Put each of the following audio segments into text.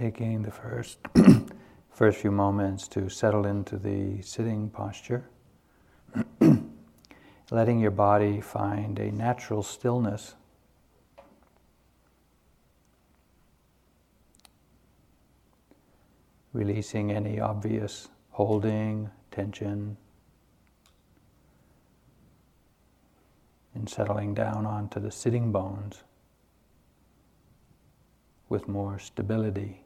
Taking the first, first few moments to settle into the sitting posture, letting your body find a natural stillness. Releasing any obvious holding, tension, and settling down onto the sitting bones with more stability.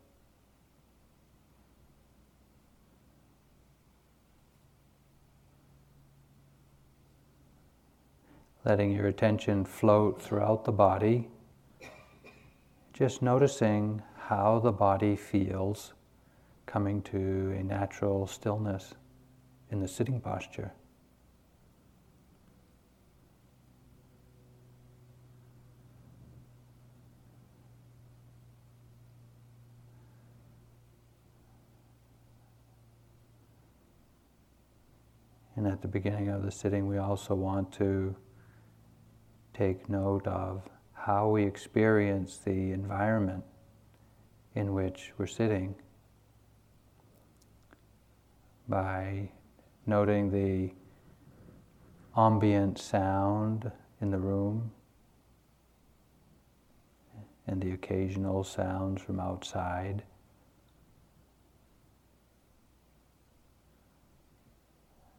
Letting your attention float throughout the body, just noticing how the body feels coming to a natural stillness in the sitting posture. And at the beginning of the sitting, we also want to take note of how we experience the environment in which we're sitting by noting the ambient sound in the room and the occasional sounds from outside.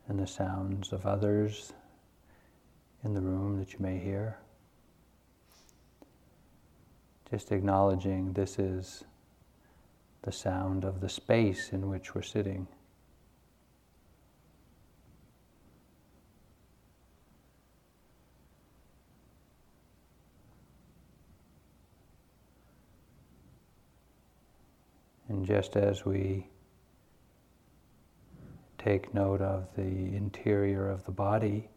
and the sounds of others in the room that you may hear. Just acknowledging this is the sound of the space in which we're sitting. And just as we take note of the interior of the body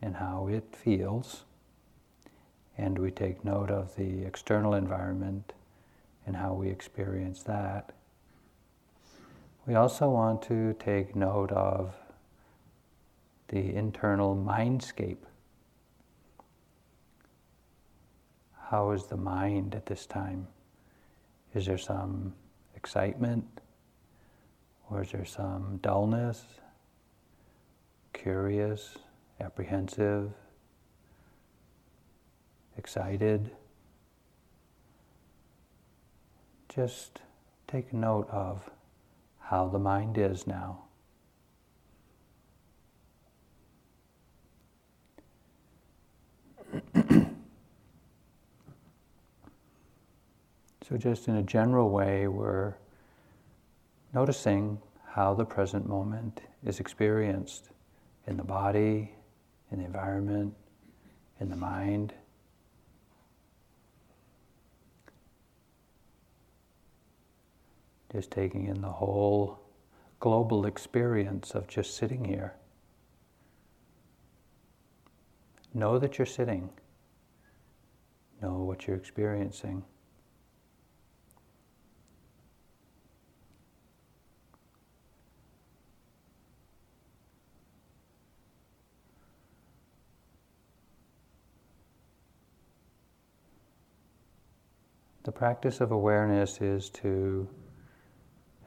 and how it feels. And we take note of the external environment and how we experience that. We also want to take note of the internal mindscape. How is the mind at this time? Is there some excitement? Or is there some dullness, curious, apprehensive, excited? Just take note of how the mind is now. so, just in a general way, we're noticing how the present moment is experienced in the body, in the environment, in the mind. Just taking in the whole global experience of just sitting here. Know that you're sitting. Know what you're experiencing. The practice of awareness is to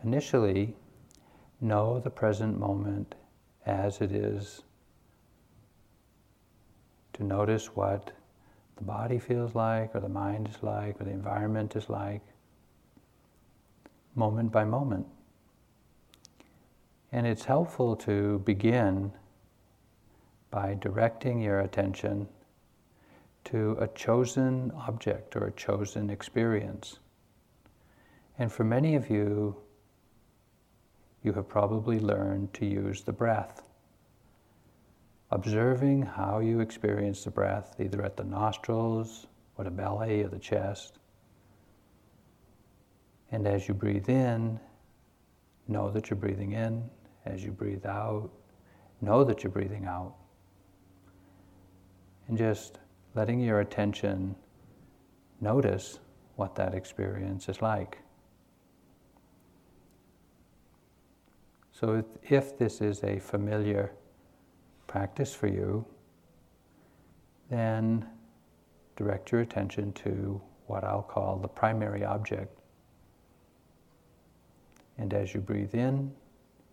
initially know the present moment as it is, to notice what the body feels like, or the mind is like, or the environment is like, moment by moment. And it's helpful to begin by directing your attention to a chosen object or a chosen experience. And for many of you, you have probably learned to use the breath. Observing how you experience the breath, either at the nostrils or the belly or the chest. And as you breathe in, know that you're breathing in. As you breathe out, know that you're breathing out. And just letting your attention notice what that experience is like. So, if this is a familiar practice for you, then direct your attention to what I'll call the primary object. And as you breathe in,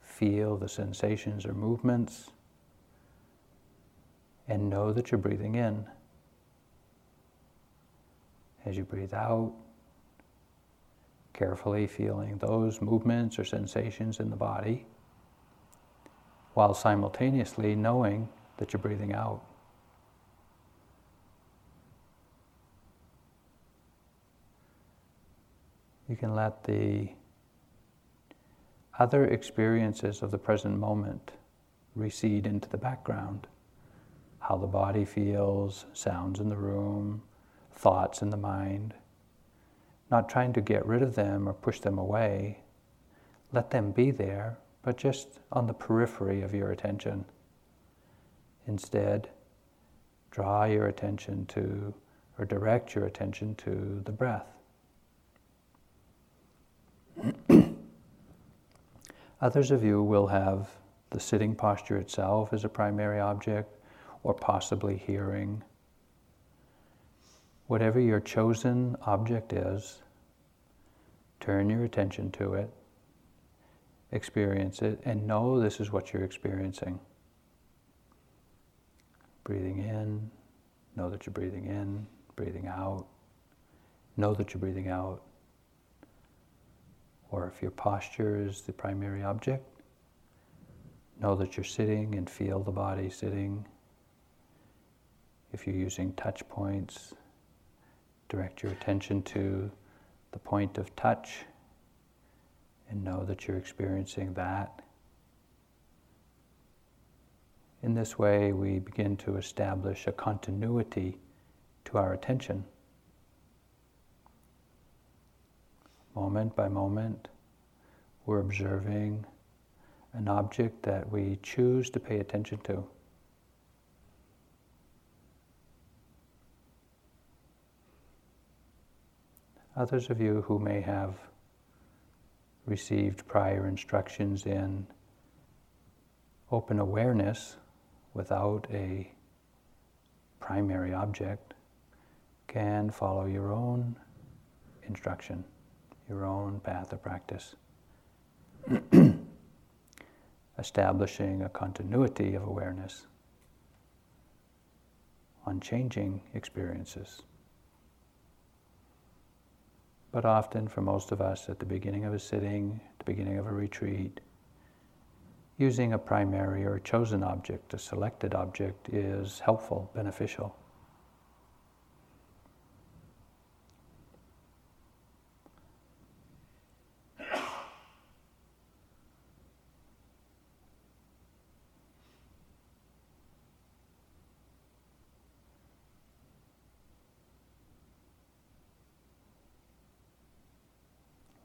feel the sensations or movements and know that you're breathing in. As you breathe out, carefully feeling those movements or sensations in the body while simultaneously knowing that you're breathing out. You can let the other experiences of the present moment recede into the background. How the body feels, sounds in the room, thoughts in the mind. Not trying to get rid of them or push them away. Let them be there, but just on the periphery of your attention. Instead, draw your attention to, or direct your attention to the breath. Others of you will have the sitting posture itself as a primary object, or possibly hearing. Whatever your chosen object is, turn your attention to it, experience it, and know this is what you're experiencing. Breathing in, know that you're breathing in, breathing out, know that you're breathing out or if your posture is the primary object, know that you're sitting and feel the body sitting. If you're using touch points, direct your attention to the point of touch and know that you're experiencing that. In this way, we begin to establish a continuity to our attention. moment by moment, we're observing an object that we choose to pay attention to. Others of you who may have received prior instructions in open awareness without a primary object can follow your own instruction your own path of practice. Establishing a continuity of awareness on changing experiences. But often, for most of us, at the beginning of a sitting, the beginning of a retreat, using a primary or chosen object, a selected object, is helpful, beneficial.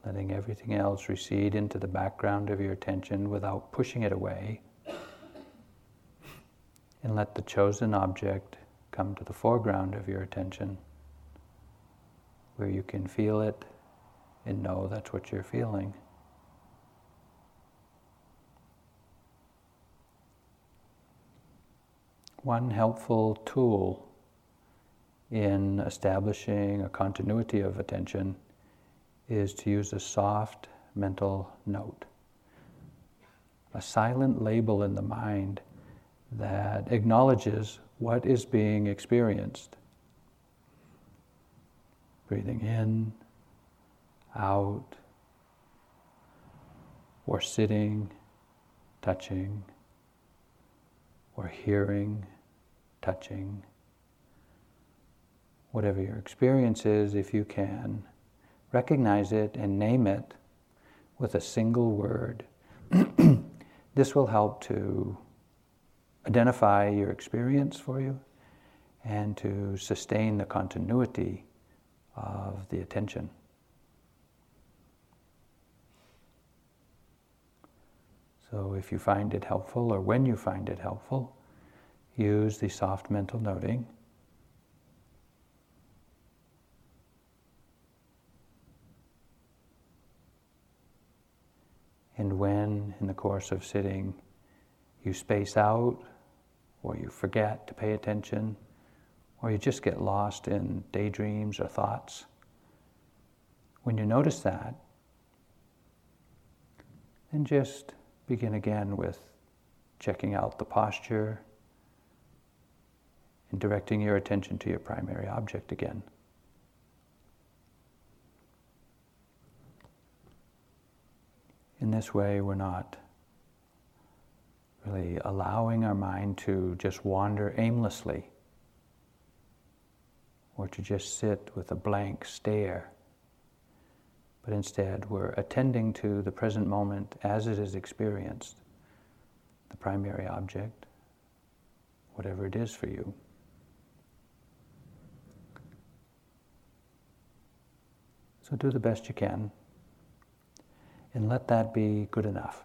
letting everything else recede into the background of your attention without pushing it away. And let the chosen object come to the foreground of your attention, where you can feel it and know that's what you're feeling. One helpful tool in establishing a continuity of attention is to use a soft mental note, a silent label in the mind that acknowledges what is being experienced. Breathing in, out, or sitting, touching, or hearing, touching. Whatever your experience is, if you can, recognize it and name it with a single word. this will help to identify your experience for you and to sustain the continuity of the attention. So, if you find it helpful, or when you find it helpful, use the soft mental noting. And when, in the course of sitting, you space out, or you forget to pay attention, or you just get lost in daydreams or thoughts, when you notice that, then just begin again with checking out the posture and directing your attention to your primary object again. In this way, we're not really allowing our mind to just wander aimlessly or to just sit with a blank stare. But instead, we're attending to the present moment as it is experienced, the primary object, whatever it is for you. So do the best you can, and let that be good enough.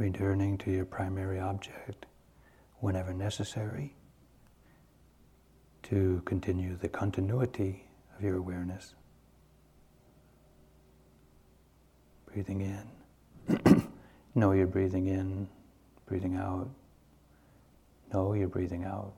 Returning to your primary object whenever necessary to continue the continuity of your awareness. Breathing in. know you're breathing in, breathing out. Know you're breathing out.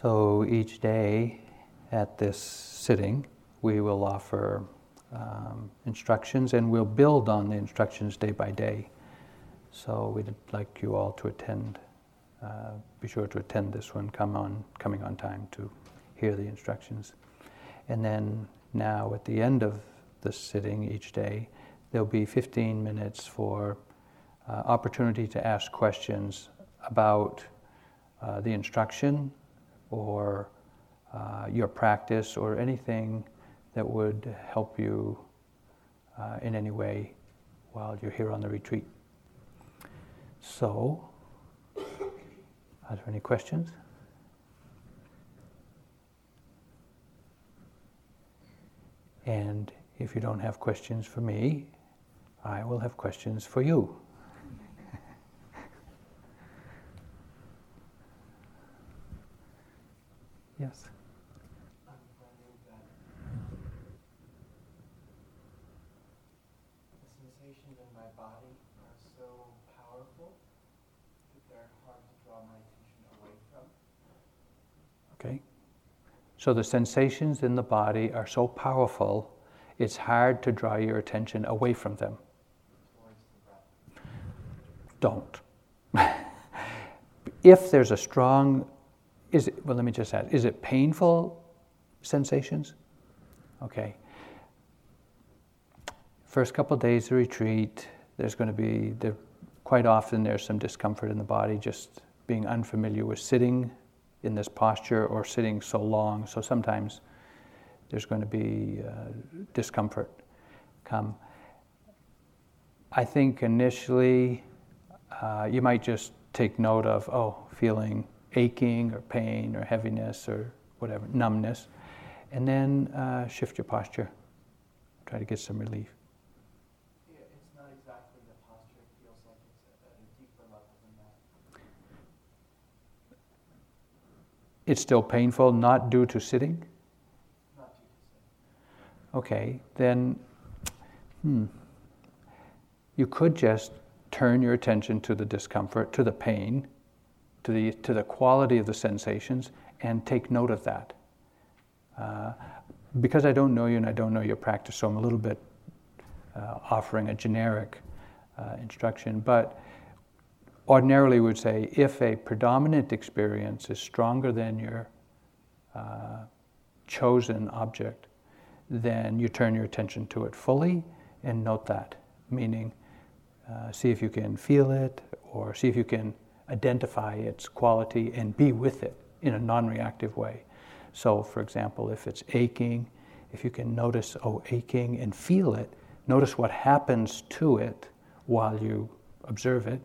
So each day at this sitting, we will offer um, instructions and we'll build on the instructions day by day. So we'd like you all to attend. Uh, be sure to attend this one. Come on, coming on time to hear the instructions. And then now at the end of the sitting each day, there'll be 15 minutes for uh, opportunity to ask questions about uh, the instruction or uh, your practice or anything that would help you uh, in any way while you're here on the retreat. So, are there any questions? And if you don't have questions for me, I will have questions for you. Yes. I'm finding that the sensations in my body are so powerful that they're hard to draw my attention away from. Okay? So the sensations in the body are so powerful, it's hard to draw your attention away from them. Don't. if there's a strong, is it, well, let me just add, is it painful sensations? Okay. First couple of days of retreat, there's going to be, there, quite often there's some discomfort in the body, just being unfamiliar with sitting in this posture or sitting so long. So sometimes there's going to be uh, discomfort come. I think initially uh, you might just take note of, oh, feeling aching or pain or heaviness or whatever, numbness, and then uh, shift your posture. Try to get some relief. It's still painful, not due to sitting? Okay, then, hmm, you could just turn your attention to the discomfort, to the pain, to the, to the quality of the sensations, and take note of that. Uh, because I don't know you and I don't know your practice, so I'm a little bit uh, offering a generic uh, instruction, but ordinarily we would say if a predominant experience is stronger than your uh, chosen object, then you turn your attention to it fully and note that, meaning uh, see if you can feel it or see if you can identify its quality and be with it in a non reactive way. So, for example, if it's aching, if you can notice, oh, aching and feel it, notice what happens to it while you observe it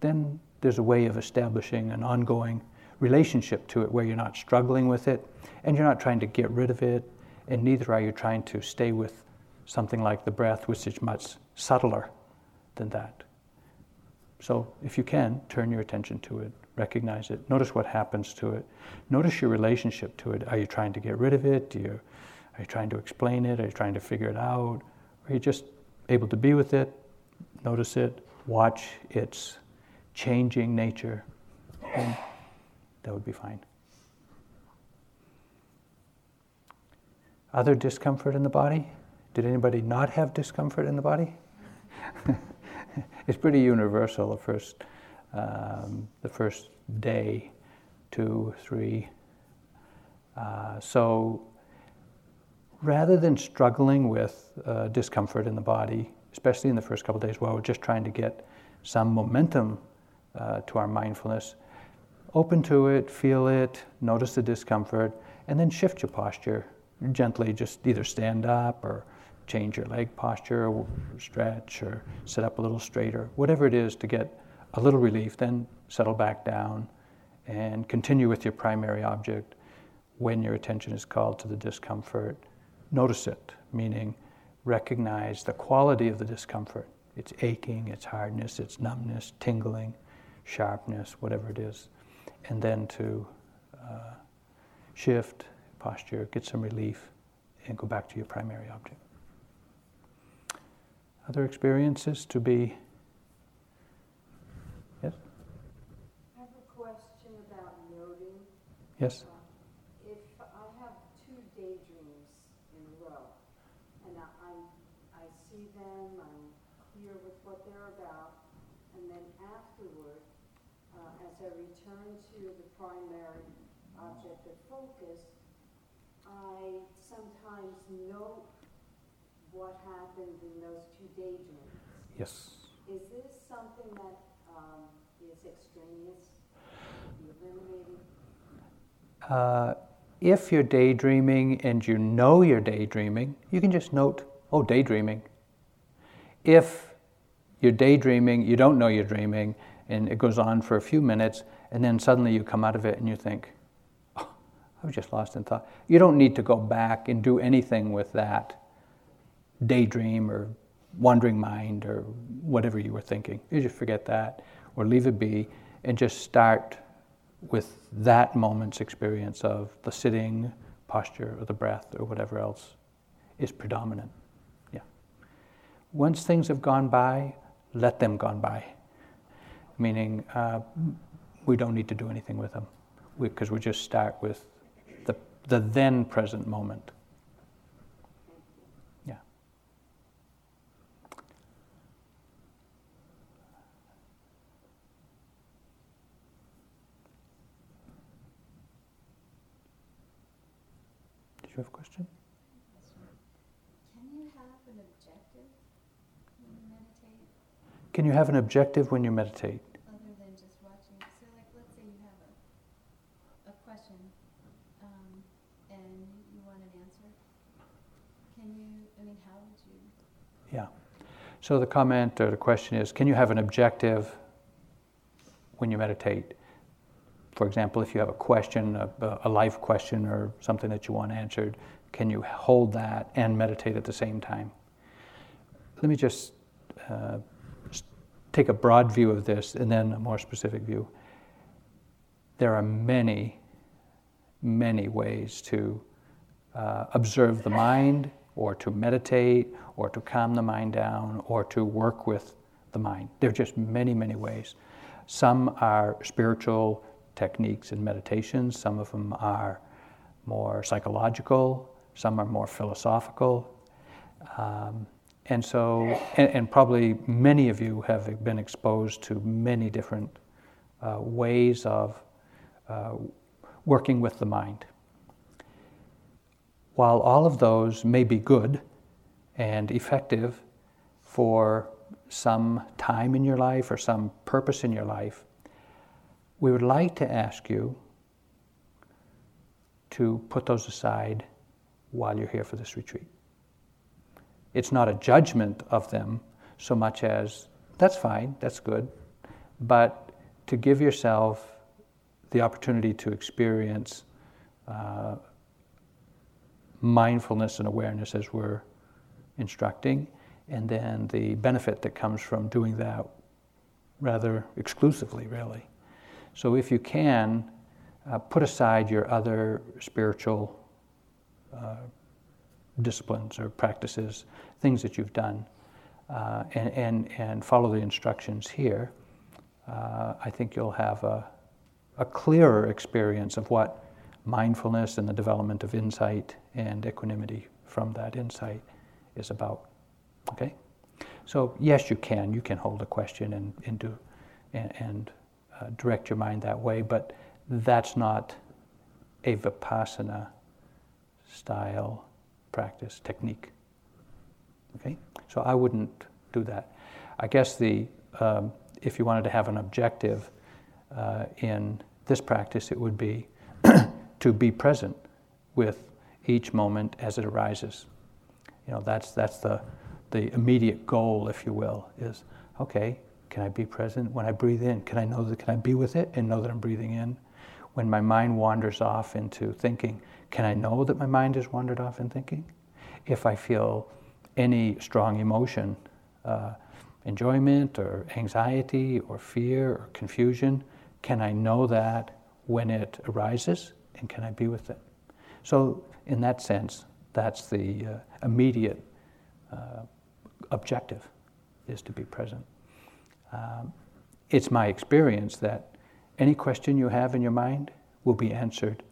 then there's a way of establishing an ongoing relationship to it where you're not struggling with it and you're not trying to get rid of it, and neither are you trying to stay with something like the breath, which is much subtler than that. So, if you can, turn your attention to it, recognize it, notice what happens to it, notice your relationship to it. Are you trying to get rid of it? Do You, are you trying to explain it? Are you trying to figure it out? Are you just able to be with it, notice it, watch its changing nature, and that would be fine. Other discomfort in the body? Did anybody not have discomfort in the body? it's pretty universal the first, um, the first day, two, three. Uh, so rather than struggling with uh, discomfort in the body, especially in the first couple days while we're just trying to get some momentum uh, to our mindfulness. Open to it, feel it, notice the discomfort, and then shift your posture. Gently just either stand up or change your leg posture, or stretch, or sit up a little straighter, whatever it is to get a little relief, then settle back down and continue with your primary object. When your attention is called to the discomfort, notice it, meaning recognize the quality of the discomfort. It's aching, it's hardness, it's numbness, tingling sharpness, whatever it is, and then to uh, shift posture, get some relief, and go back to your primary object other experiences to be. Yes? I have a question about noting. Yes. Uh, if I have two daydreams in a row, and I, see them, I'm clear with what they're about, and then afterward, uh, as I return to the primary object of focus, I sometimes note what happened in those two daydreams. Yes. Is this something that um, is extraneous, eliminated? Uh, if you're daydreaming and you know you're daydreaming, you can just note, oh, daydreaming. If you're daydreaming, you don't know you're dreaming, and it goes on for a few minutes, and then suddenly you come out of it and you think, oh, I was just lost in thought. You don't need to go back and do anything with that daydream or wandering mind or whatever you were thinking. You just forget that or leave it be and just start with that moment's experience of the sitting posture or the breath or whatever else is predominant. Yeah. Once things have gone by, let them gone by. Meaning, uh, we don't need to do anything with them because we, we just start with the, the then present moment. you have a question? Can you have an objective when you meditate? Can you have an objective when you meditate? Other than just watching. So, like, let's say you have a, a question um, and you want an answer. Can you, I mean, how would you? Yeah. So, the comment or the question is can you have an objective when you meditate? for example, if you have a question, a, a, life question, or something that you want answered, can you hold that and meditate at the same time? Let me just uh, take a broad view of this and then a more specific view. There are many, many ways to uh, observe the mind, or to meditate, or to calm the mind down, or to work with the mind. There are just many, many ways. Some are spiritual techniques and meditations. Some of them are more psychological, some are more philosophical. Um, and so, and, and, probably many of you have been exposed to many different uh, ways of uh, working with the mind. While all of those may be good and effective for some time in your life or some purpose in your life, we would like to ask you to put those aside while you're here for this retreat. It's not a judgment of them so much as that's fine, that's good, but to give yourself the opportunity to experience uh, mindfulness and awareness as we're instructing, and then the benefit that comes from doing that rather exclusively, really. So if you can, uh, put aside your other spiritual uh, disciplines or practices, things that you've done, uh, and, and, and follow the instructions here, uh, I think you'll have a, a clearer experience of what mindfulness and the development of insight and equanimity from that insight is about. Okay? So, yes, you can. You can hold a question and, and do and, and uh, direct your mind that way, but that's not a vipassana style practice technique. Okay, so I wouldn't do that. I guess the um, if you wanted to have an objective uh, in this practice, it would be to be present with each moment as it arises. You know, that's that's the the immediate goal, if you will, is okay. Can I be present when I breathe in? Can I know that? Can I be with it and know that I'm breathing in? When my mind wanders off into thinking, can I know that my mind has wandered off in thinking? If I feel any strong emotion, uh, enjoyment or anxiety or fear or confusion, can I know that when it arises and can I be with it? So, in that sense, that's the uh, immediate uh, objective is to be present. Um, it's my experience that any question you have in your mind will be answered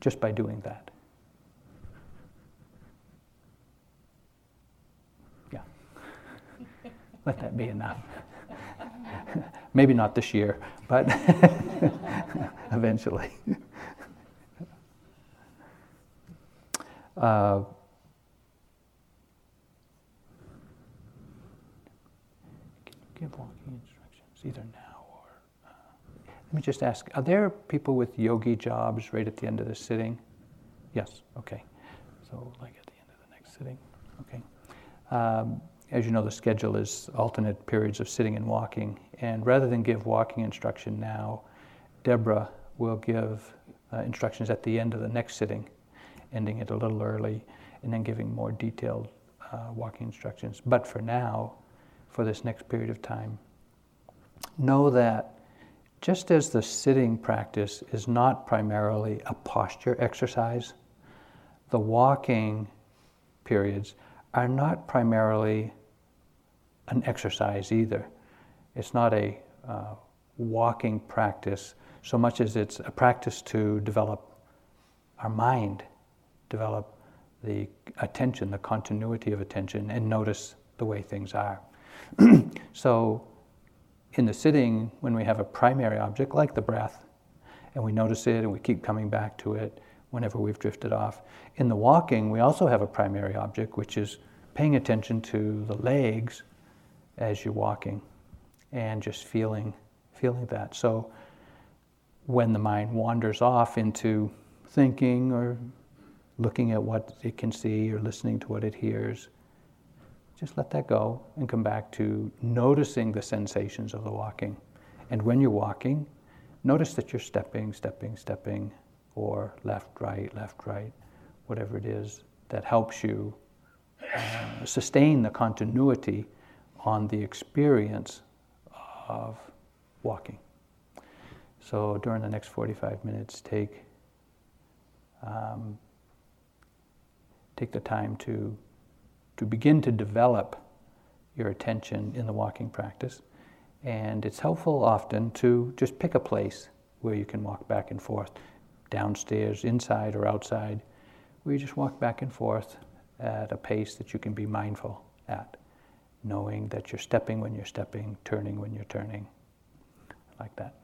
just by doing that. Yeah. let that be enough. Maybe not this year, but eventually. Uh, give walking instructions either let me just ask are there people with yogi jobs right at the end of the sitting? Yes, okay. So, like at the end of the next sitting, okay. Um, as you know, the schedule is alternate periods of sitting and walking. And rather than give walking instruction now, Deborah will give uh, instructions at the end of the next sitting, ending it a little early, and then giving more detailed uh, walking instructions. But for now, for this next period of time, know that just as the sitting practice is not primarily a posture exercise, the walking periods are not primarily an exercise either. It's not a uh, walking practice so much as it's a practice to develop our mind, develop the attention, the continuity of attention, and notice the way things are. so, in the sitting, when we have a primary object like the breath, and we notice it and we keep coming back to it whenever we've drifted off. In the walking, we also have a primary object, which is paying attention to the legs as you're walking and just feeling feeling that. So when the mind wanders off into thinking or looking at what it can see or listening to what it hears, just let that go and come back to noticing the sensations of the walking. And when you're walking, notice that you're stepping, stepping, stepping, or left, right, left, right, whatever it is that helps you uh, sustain the continuity on the experience of walking. So during the next 45 minutes, take, um, take the time to, to begin to develop your attention in the walking practice. And it's helpful often to just pick a place where you can walk back and forth, downstairs, inside, or outside, where you just walk back and forth at a pace that you can be mindful at knowing that you're stepping when you're stepping, turning when you're turning, like that.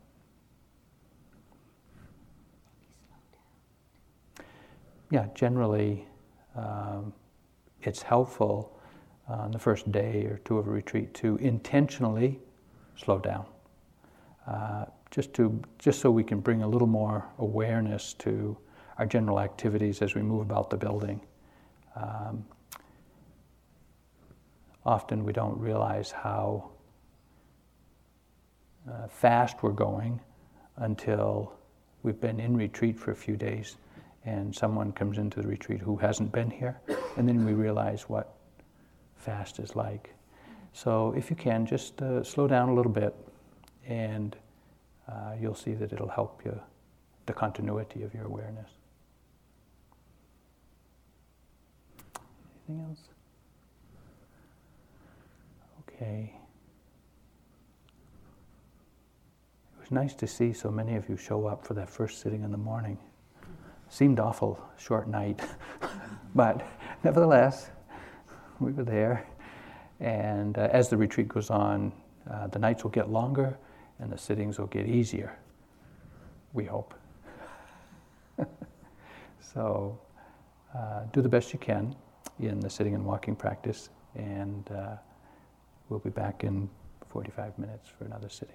Yeah, generally, um, it's helpful uh, on the first day or two of a retreat to intentionally slow down, uh, just to just so we can bring a little more awareness to our general activities as we move about the building. Um, often we don't realize how uh, fast we're going until we've been in retreat for a few days and someone comes into the retreat who hasn't been here, and then we realize what fast is like. So, if you can, just uh, slow down a little bit, and uh, you'll see that it'll help you, the continuity of your awareness. Anything else? Okay. It was nice to see so many of you show up for that first sitting in the morning. Seemed awful short night, but nevertheless, we were there. And uh, as the retreat goes on, uh, the nights will get longer and the sittings will get easier. We hope. so, uh, do the best you can in the sitting and walking practice, and uh, We'll be back in 45 minutes for another sitting.